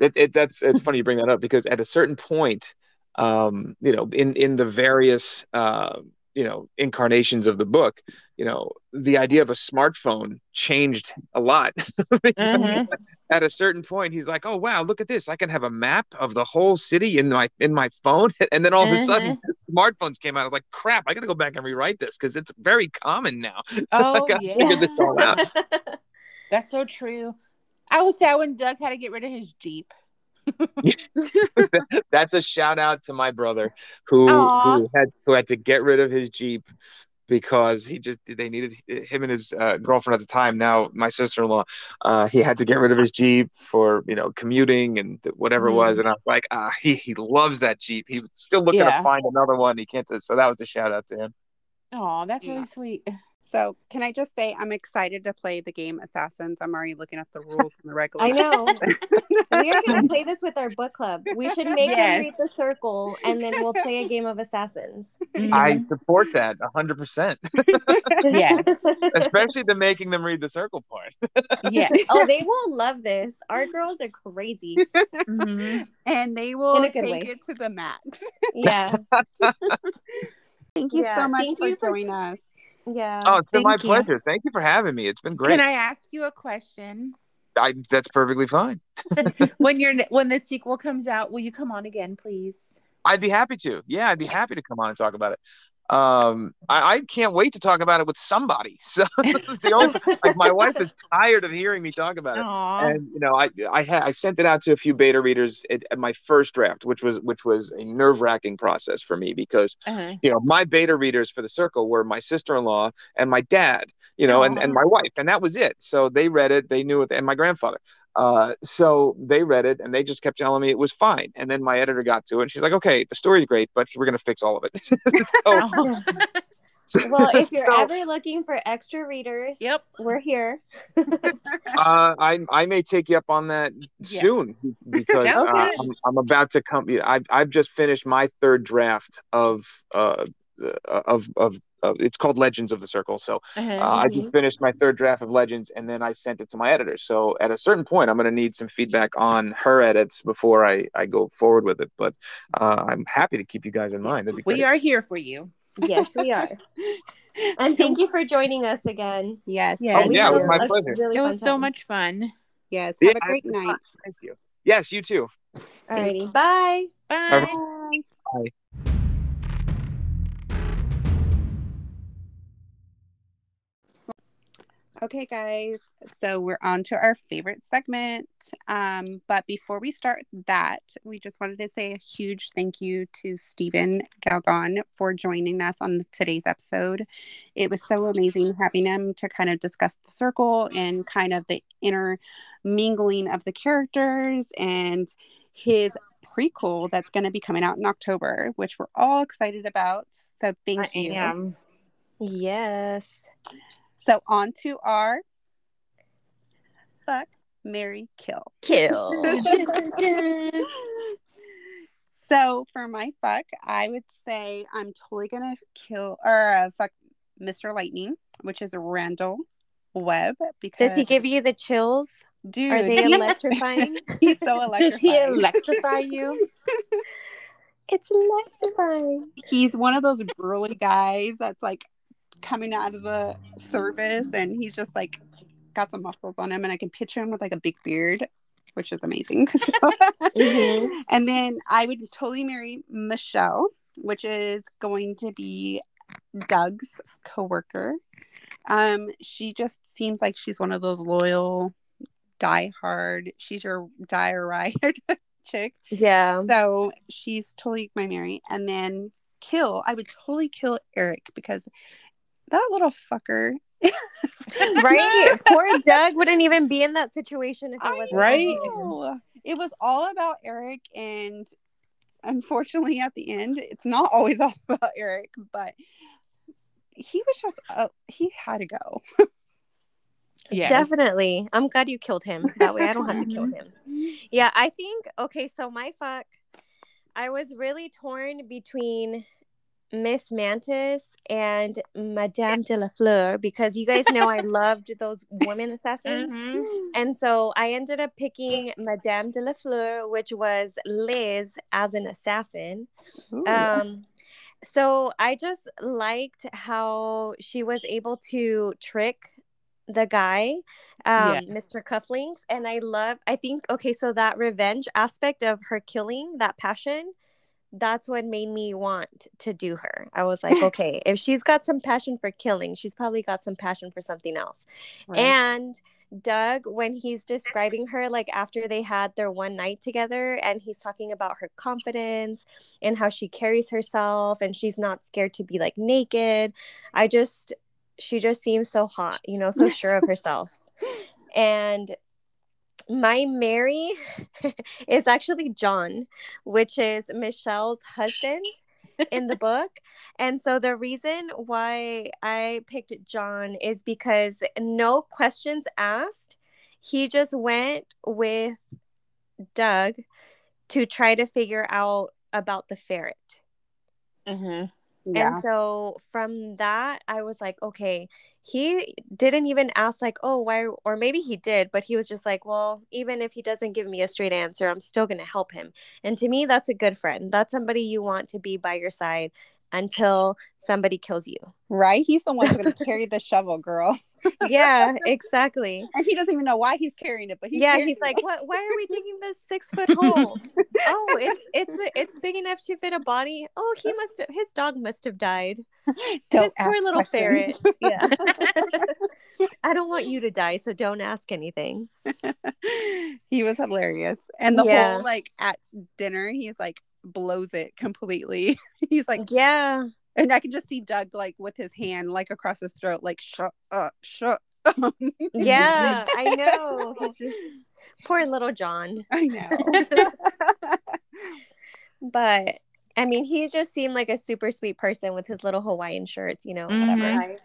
it, it, that's it's funny you bring that up because at a certain point, um, you know, in in the various uh, you know incarnations of the book, you know, the idea of a smartphone changed a lot. Mhm. At a certain point, he's like, "Oh wow, look at this! I can have a map of the whole city in my in my phone." And then all of a sudden, uh-huh. smartphones came out. I was like, "Crap! I got to go back and rewrite this because it's very common now." Oh yeah. this all out. That's so true. I was sad when Doug had to get rid of his Jeep. That's a shout out to my brother who Aw. who had who had to get rid of his Jeep because he just they needed him and his uh, girlfriend at the time. Now my sister in law, uh, he had to get rid of his Jeep for you know commuting and whatever it was. And I was like, ah, he he loves that Jeep. He's still looking Yeah. to find another one. He can't. So that was a shout out to him. Oh, that's Yeah. really sweet. So can I just say I'm excited to play the game Assassins. I'm already looking at the rules and the regular. I know. we are going to play this with our book club. We should make Yes. them read the circle and then we'll play a game of assassins. I support that hundred percent, Yes. especially the making them read the circle part. yes. oh, they will love this. Our girls are crazy. Mhm. and they will In take way. it to the max. Yeah. Thank you Yeah, so much thank for you for- joining us. Yeah. Oh, it's been my you. pleasure. Thank you for having me. It's been great. Can I ask you a question? I, that's perfectly fine. When you're when the sequel comes out, will you come on again, please? I'd be happy to. Yeah, I'd be happy to come on and talk about it. Um, I, I can't wait to talk about it with somebody. So the only, like my wife is tired of hearing me talk about it. Aw. And you know, I I had I sent it out to a few beta readers at, at my first draft, which was which was a nerve wracking process for me because Uh-huh. you know my beta readers for the circle were my sister in law and my dad, you know, and, and my wife, and that was it. So they read it, they knew it, and my grandfather. Uh, so they read it and they just kept telling me it was fine. And then my editor got to it and she's like, okay, the story's great, but we're gonna fix all of it. so Oh. Well, if you're So- ever looking for extra readers, Yep. we're here. uh, I I may take you up on that Yes. soon because Yeah, uh. I'm, I'm about to come. I've I've just finished my third draft of uh of of, of it's called Legends of the Circle. So Uh-huh. uh, I just finished my third draft of Legends, and then I sent it to my editor. So at a certain point, I'm going to need some feedback on her edits before I I go forward with it. But uh, I'm happy to keep you guys in mind. We great. are here for you. Yes, we are. And thank you for joining us again. Yes. Yeah. Oh, yeah, it was my a pleasure. really It fun was so time. much fun. Yes. Yeah, Have a great night. Thank you. Yes, you too. Alrighty, bye. Bye. Bye. Okay, guys. So we're on to our favorite segment. Um, but before we start that, we just wanted to say a huge thank you to Stephen Galgon for joining us on today's episode. It was so amazing having him to kind of discuss the circle and kind of the inner mingling of the characters and his prequel that's going to be coming out in October, which we're all excited about. So thank I you. am. Yes. So on to our fuck, Mary, kill. Kill. so for my fuck, I would say I'm totally gonna kill or uh, fuck Mr. Lightning, which is Randall Webb. Because Does he give you the chills? dude? Are they electrifying? he's so electrifying. Does he electrify you? it's electrifying. he's one of those burly guys that's like coming out of the service and he's just like got some muscles on him and I can picture him with like a big beard, which is amazing. So- Mhm. And then I would totally marry Michelle, which is going to be Doug's coworker. Um, she just seems like she's one of those loyal, die hard. She's your die ride chick. Yeah. So she's totally my Mary. And then kill, I would totally kill Eric because that little fucker. Right? Poor Doug wouldn't even be in that situation if it I wasn't Right? him. It was all about Eric, and unfortunately, at the end, it's not always all about Eric, but he was just uh, he had to go. Yes. Definitely. I'm glad you killed him. That way I don't have to kill him. Yeah, I think okay, so my fuck I was really torn between Miss Mantis and Madame de la Fleur because you guys know I loved those women assassins. Mhm. And so I ended up picking Madame de la Fleur, which was Liz as an assassin. Ooh. Um, so I just liked how she was able to trick the guy, um, Yeah. Mr. Cufflinks, and I love. I think okay, so that revenge aspect of her killing, that passion, that's what made me want to do her. I was like, okay, if she's got some passion for killing, she's probably got some passion for something else. Right. And Doug, when he's describing her, like after they had their one night together, and he's talking about her confidence and how she carries herself and she's not scared to be like naked. I just, she just seems so hot, you know, so sure of herself. And my Mary is actually John, which is Michelle's husband in the book. And so the reason why I picked John is because no questions asked. He just went with Doug to try to figure out about the ferret. Mhm. Yeah. And so from that, I was like, okay, he didn't even ask, like, oh, why? Or maybe he did, but he was just like, well, even if he doesn't give me a straight answer, I'm still going to help him. And to me, that's a good friend. That's somebody you want to be by your side until somebody kills you. right? He's the one who's going to carry the shovel, girl, Yeah, exactly. and he doesn't even know why he's carrying it, but he's yeah, he's it. like, what? Why are we digging this six foot hole? oh, it's it's it's big enough to fit a body. Oh, he must have. His dog must have died. Don't this poor little questions. ferret. Yeah. I don't want you to die, so don't ask anything. he was hilarious. And the Yeah. whole like at dinner, he's like blows it completely. he's like, Yeah. and I can just see Doug like with his hand like across his throat, like shut up, shut up. Yeah, I know. He's just poor little John. I know. But I mean, he just seemed like a super sweet person with his little Hawaiian shirts, you know, whatever.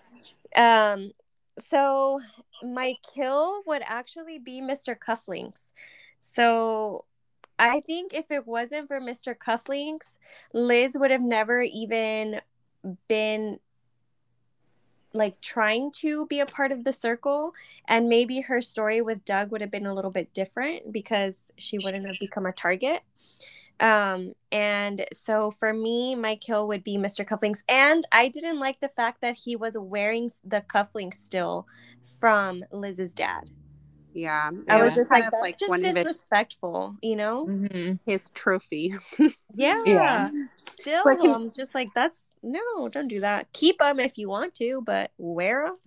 Um, so my kill would actually be Mr. Cufflinks. So I think if it wasn't for Mr. Cufflinks, Liz would have never even been like trying to be a part of the circle and maybe her story with Doug would have been a little bit different because she wouldn't have become a target. Um, and so for me, my kill would be Mr. Cufflinks. And I didn't like the fact that he was wearing the cufflinks still from Liz's dad. Yeah. I was just like, that's just one of disrespectful, you know? Mhm. his trophy. Yeah. Yeah. Still, I'm just like, that's no, don't do that. Keep them if you want to, but wear them.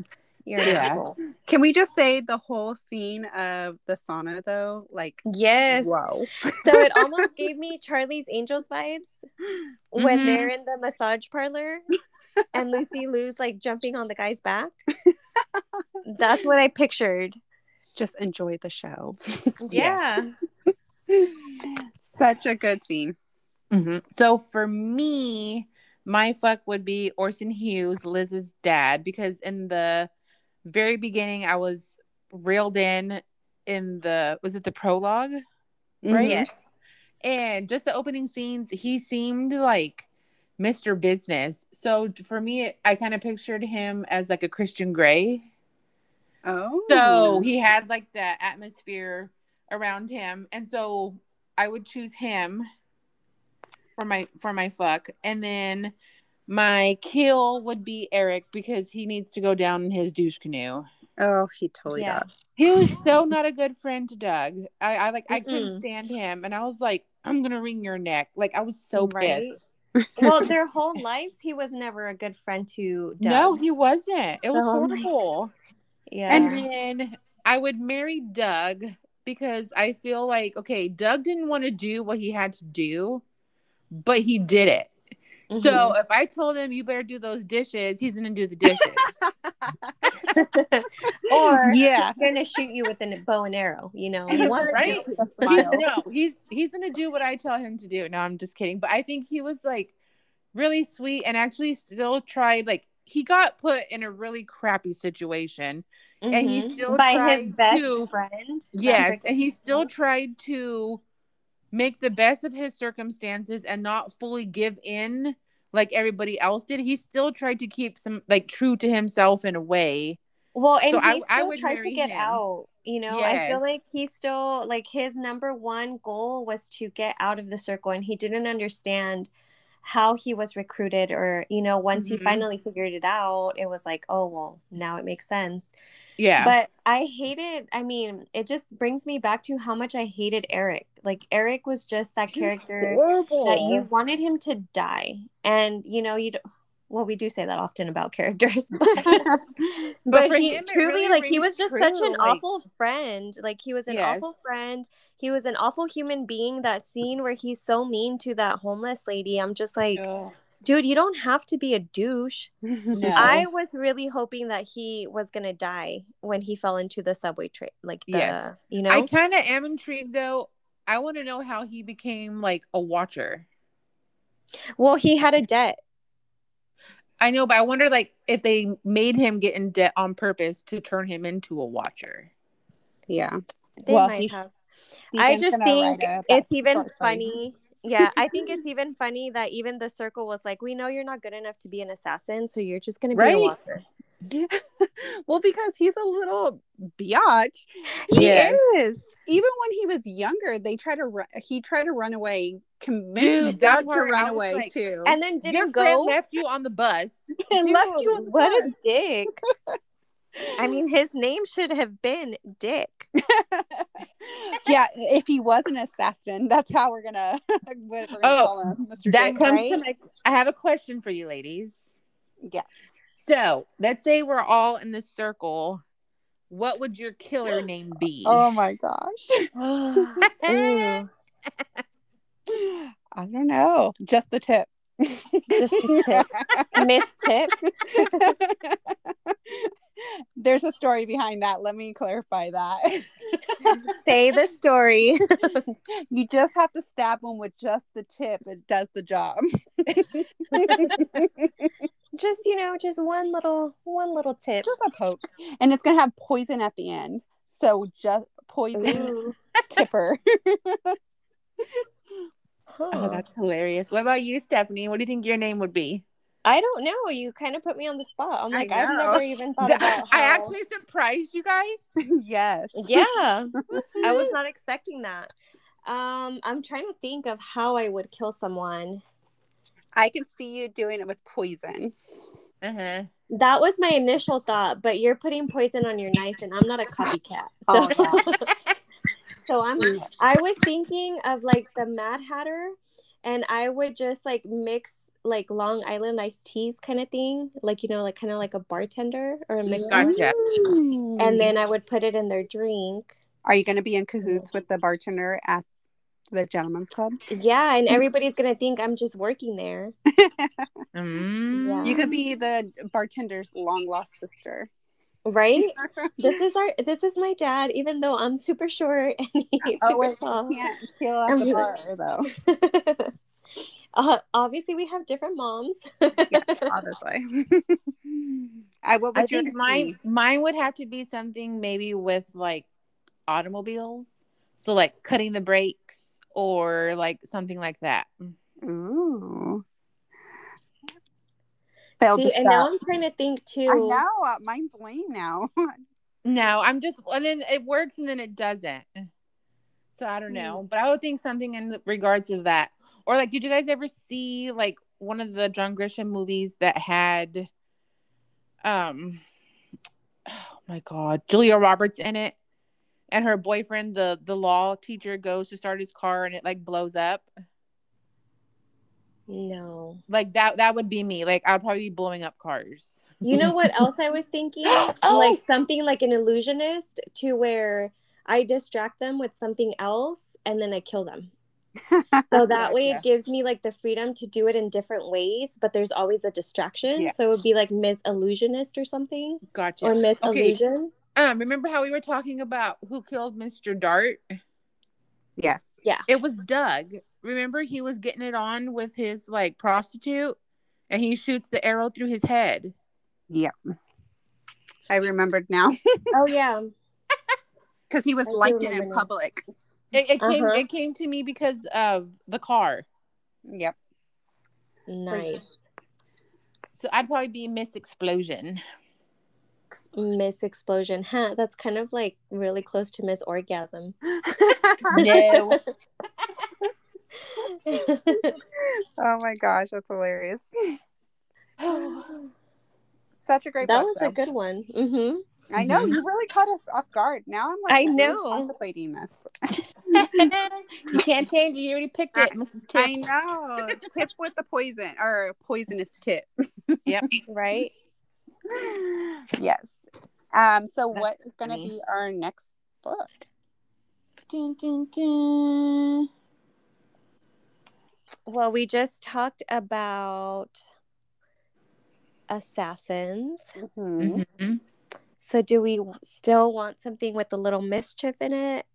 You're Yeah. Can we just say the whole scene of the sauna though? Like Yes. whoa. So it almost gave me Charlie's Angels vibes when Mhm. they're in the massage parlor and Lucy Liu's like jumping on the guy's back. That's what I pictured. Just enjoy the show. Yeah. Such a good scene. Mhm. So for me, my fuck would be Orson Hughes, Liz's dad, because in the very beginning, I was reeled in in the was it the prologue, right? Mhm. Yes. And just the opening scenes, he seemed like Mr. Business. So for me, I kind of pictured him as like a Christian Grey. Oh. So he had like the atmosphere around him, and so I would choose him for my for my fuck, and then my kill would be Eric because he needs to go down in his douche canoe. Oh, he totally Yeah. does. He was so not a good friend to Doug. I, I like I couldn't stand him, and I was like, I'm gonna wring your neck. Like I was so Right. pissed. Well, their whole lives, he was never a good friend to Doug. No, he wasn't. It was So, like, horrible. Yeah. And then I would marry Doug because I feel like, okay, Doug didn't want to do what he had to do, but he did it. Mm-hmm. So if I told him you better do those dishes, he's gonna do the dishes. or Yeah. he's gonna shoot you with a bow and arrow, you know. He's One right. He's- no, he's he's gonna do what I tell him to do. No, I'm just kidding. But I think he was like really sweet and actually still tried like he got put in a really crappy situation. And he mm-hmm. still by tried his best to- friend. Yes, and he still tried to make the best of his circumstances and not fully give in like everybody else did. He still tried to keep some like true to himself in a way. Well, and So I- he I still would tried to get him. out. You know, I feel like he still like his number one goal was to get out of the circle, and he didn't understand how he was recruited, or you know, once he Mhm. finally figured it out, it was like, oh well, now it makes sense. Yeah. But I hated. I mean, it just brings me back to how much I hated Eric. Like Eric was just that character that you wanted him to die, and you know, you. Well, we do say that often about characters, but but, for he him, truly really like he was just such an like- awful friend like he was an Yes. awful friend he was an awful human being that scene where he's so mean to that homeless lady i'm just like Ugh, dude you don't have to be a douche no. i was really hoping that he was gonna die when he fell into the subway train like the Yes. you know I kind of am intrigued though. I want to know how he became like a watcher. well he had a debt I know, but I wonder like if they made him get in debt on purpose to turn him into a watcher. yeah. they Well, might he- have I just think write it's even short story. funny. Yeah, I think it's even funny that even the circle was like, "We know you're not good enough to be an assassin, so you're just gonna be Right. a walker." well, because he's a little biatch. He Yeah. is. Even when he was younger, they tried to run. He tried to run away. Dude, that to run away like- too, And then didn't Your go. left you on the bus. and Dude, left you on the what bus. a dick. I mean, his name should have been Dick. yeah, if he was an assassin, that's how we're gonna, we're gonna Oh, call him, Mr. That Dick. comes to my. I have a question for you, ladies. Yeah. So let's say we're all in this circle. What would your killer name be? Oh my gosh. I don't know. Just the tip. Just the tip. Miss Tip. There's a story behind that. Let me clarify that. Say the story. you just have to stab them with just the tip. It does the job. Just you know, just one little one little tip. just a poke. And it's gonna have poison at the end. So just poison Ooh. tipper. Oh, that's hilarious. What about you, Stephanie? What do you think your name would be? I don't know. You kind of put me on the spot. I'm like, I've never even thought I about. How... actually surprised you guys. yes. yeah, I was not expecting that. Um, I'm trying to think of how I would kill someone. I can see you doing it with poison. Uh-huh. That was my initial thought, but you're putting poison on your knife, and I'm not a copycat. So, Oh, so I'm. I was thinking of like the Mad Hatter, and I would just like mix like Long Island iced teas kind of thing, like you know, like kind of like a bartender or a mixer, Gotcha. and then I would put it in their drink. Are you going to be in cahoots with the bartender at the gentleman's club? Yeah, and everybody's gonna think I'm just working there. Mm. Yeah. You could be the bartender's long lost sister. Right? This is our this is my dad, even though I'm super short and he's oh, super tall. you can't kill at I'm the bar, though. uh, obviously we have different moms. Obviously. I what would I think mine be? mine would have to be something maybe with like automobiles. So like cutting the brakes or like something like that. Ooh. Failed See, and now. I'm trying to think too. I too. know. Uh, mine's lame now. No, I'm just and then it works and then it doesn't. So I don't know, but I would think something in regards of that. Or like, did you guys ever see like one of the John Grisham movies that had, um, oh my god, Julia Roberts in it, and her boyfriend, the the law teacher, goes to start his car and it like blows up. No. Like that that would be me. Like I'd probably be blowing up cars. You know what else I was thinking? Oh. Like something like an illusionist to where I distract them with something else and then I kill them. So that way Gotcha. it gives me like the freedom to do it in different ways, but there's always a distraction. Yeah. So it would be like Miss Illusionist or something. Gotcha. Or Miss Okay. Illusion. Um, remember how we were talking about who killed Mr. Dart? yes. Yeah. It was Doug. Remember he was getting it on with his like prostitute and he shoots the arrow through his head. Yep. I remembered now Oh yeah. because he was I liked it in public. It, it came Uh-huh. it came to me because of the car. Yep. Nice. So I'd probably be Miss Explosion. Miss Explosion. Huh. That's kind of like really close to Miss Orgasm. No. oh my gosh, that's hilarious. Such a great that was though. a good one. hmm I know Mhm. you really caught us off guard. Now I'm like I really know. contemplating this. you can't change it. You already picked it, Mrs. Tip. I know. tip with the poison or poisonous tip. Yep. Right? Yes. Um, so That's what is gonna funny. be our next book? Dun, dun, dun. Well, we just talked about assassins. Mhm. Mhm. So, do we still want something with a little mischief in it?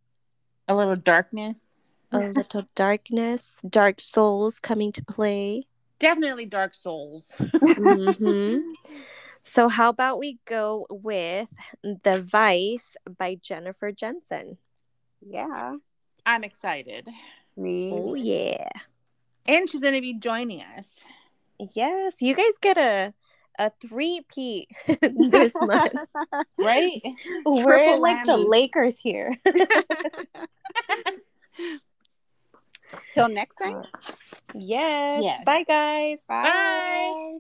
A little darkness. A little darkness, dark souls coming to play. Definitely Dark Souls. hmm So, how about we go with The Vice by Jennifer Jensen? Yeah. I'm excited. Me. Oh, yeah. And she's going to be joining us. Yes, you guys get a a three peat this month. Right? We're Triple like the. Lakers here. Till next time. Uh, yes. Yes. Bye, guys. Bye.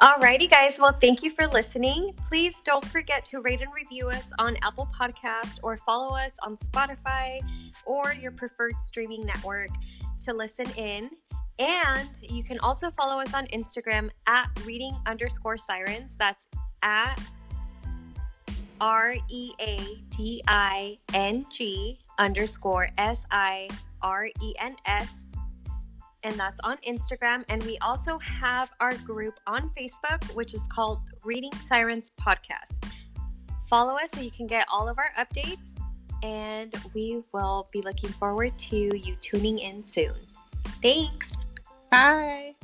Alrighty, guys. Well, thank you for listening. Please don't forget to rate and review us on Apple Podcast or follow us on Spotify or your preferred streaming network to listen in. And you can also follow us on Instagram at reading underscore sirens. That's at R E A D I N G underscore S I R E N S. and that's on Instagram. And we also have our group on Facebook, which is called Reading Sirens Podcast. Follow us so you can get all of our updates, and we will be looking forward to you tuning in soon. Thanks. Bye.